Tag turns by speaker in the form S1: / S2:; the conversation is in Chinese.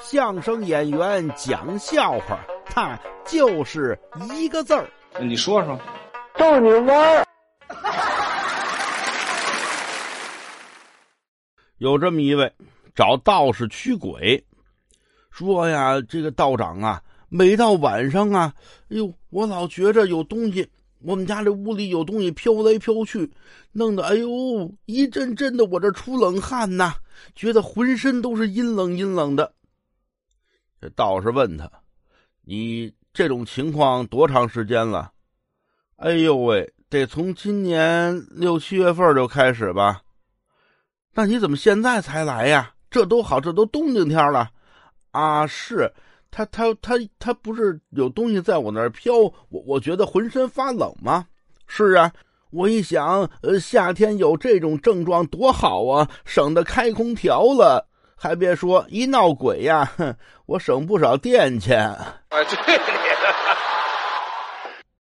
S1: 相声演员讲笑话，他就是一个字儿。
S2: 你说说，
S3: 逗你玩儿。
S1: 有这么一位找道士驱鬼，说呀，这个道长啊，每到晚上啊，哎呦，我老觉着有东西，我们家这屋里有东西飘来飘去，弄得哎呦一阵阵的，我这出冷汗呐，觉得浑身都是阴冷阴冷的。这道士问他：“你这种情况多长时间了？”哎呦喂，得从今年六七月份就开始吧。那你怎么现在才来呀？这都好，这都冬天天了，啊！是，他他他他不是有东西在我那儿飘，我我觉得浑身发冷吗？是啊，我一想，呃，夏天有这种症状多好啊，省得开空调了。还别说，一闹鬼呀，我省不少电钱。
S2: 啊，对。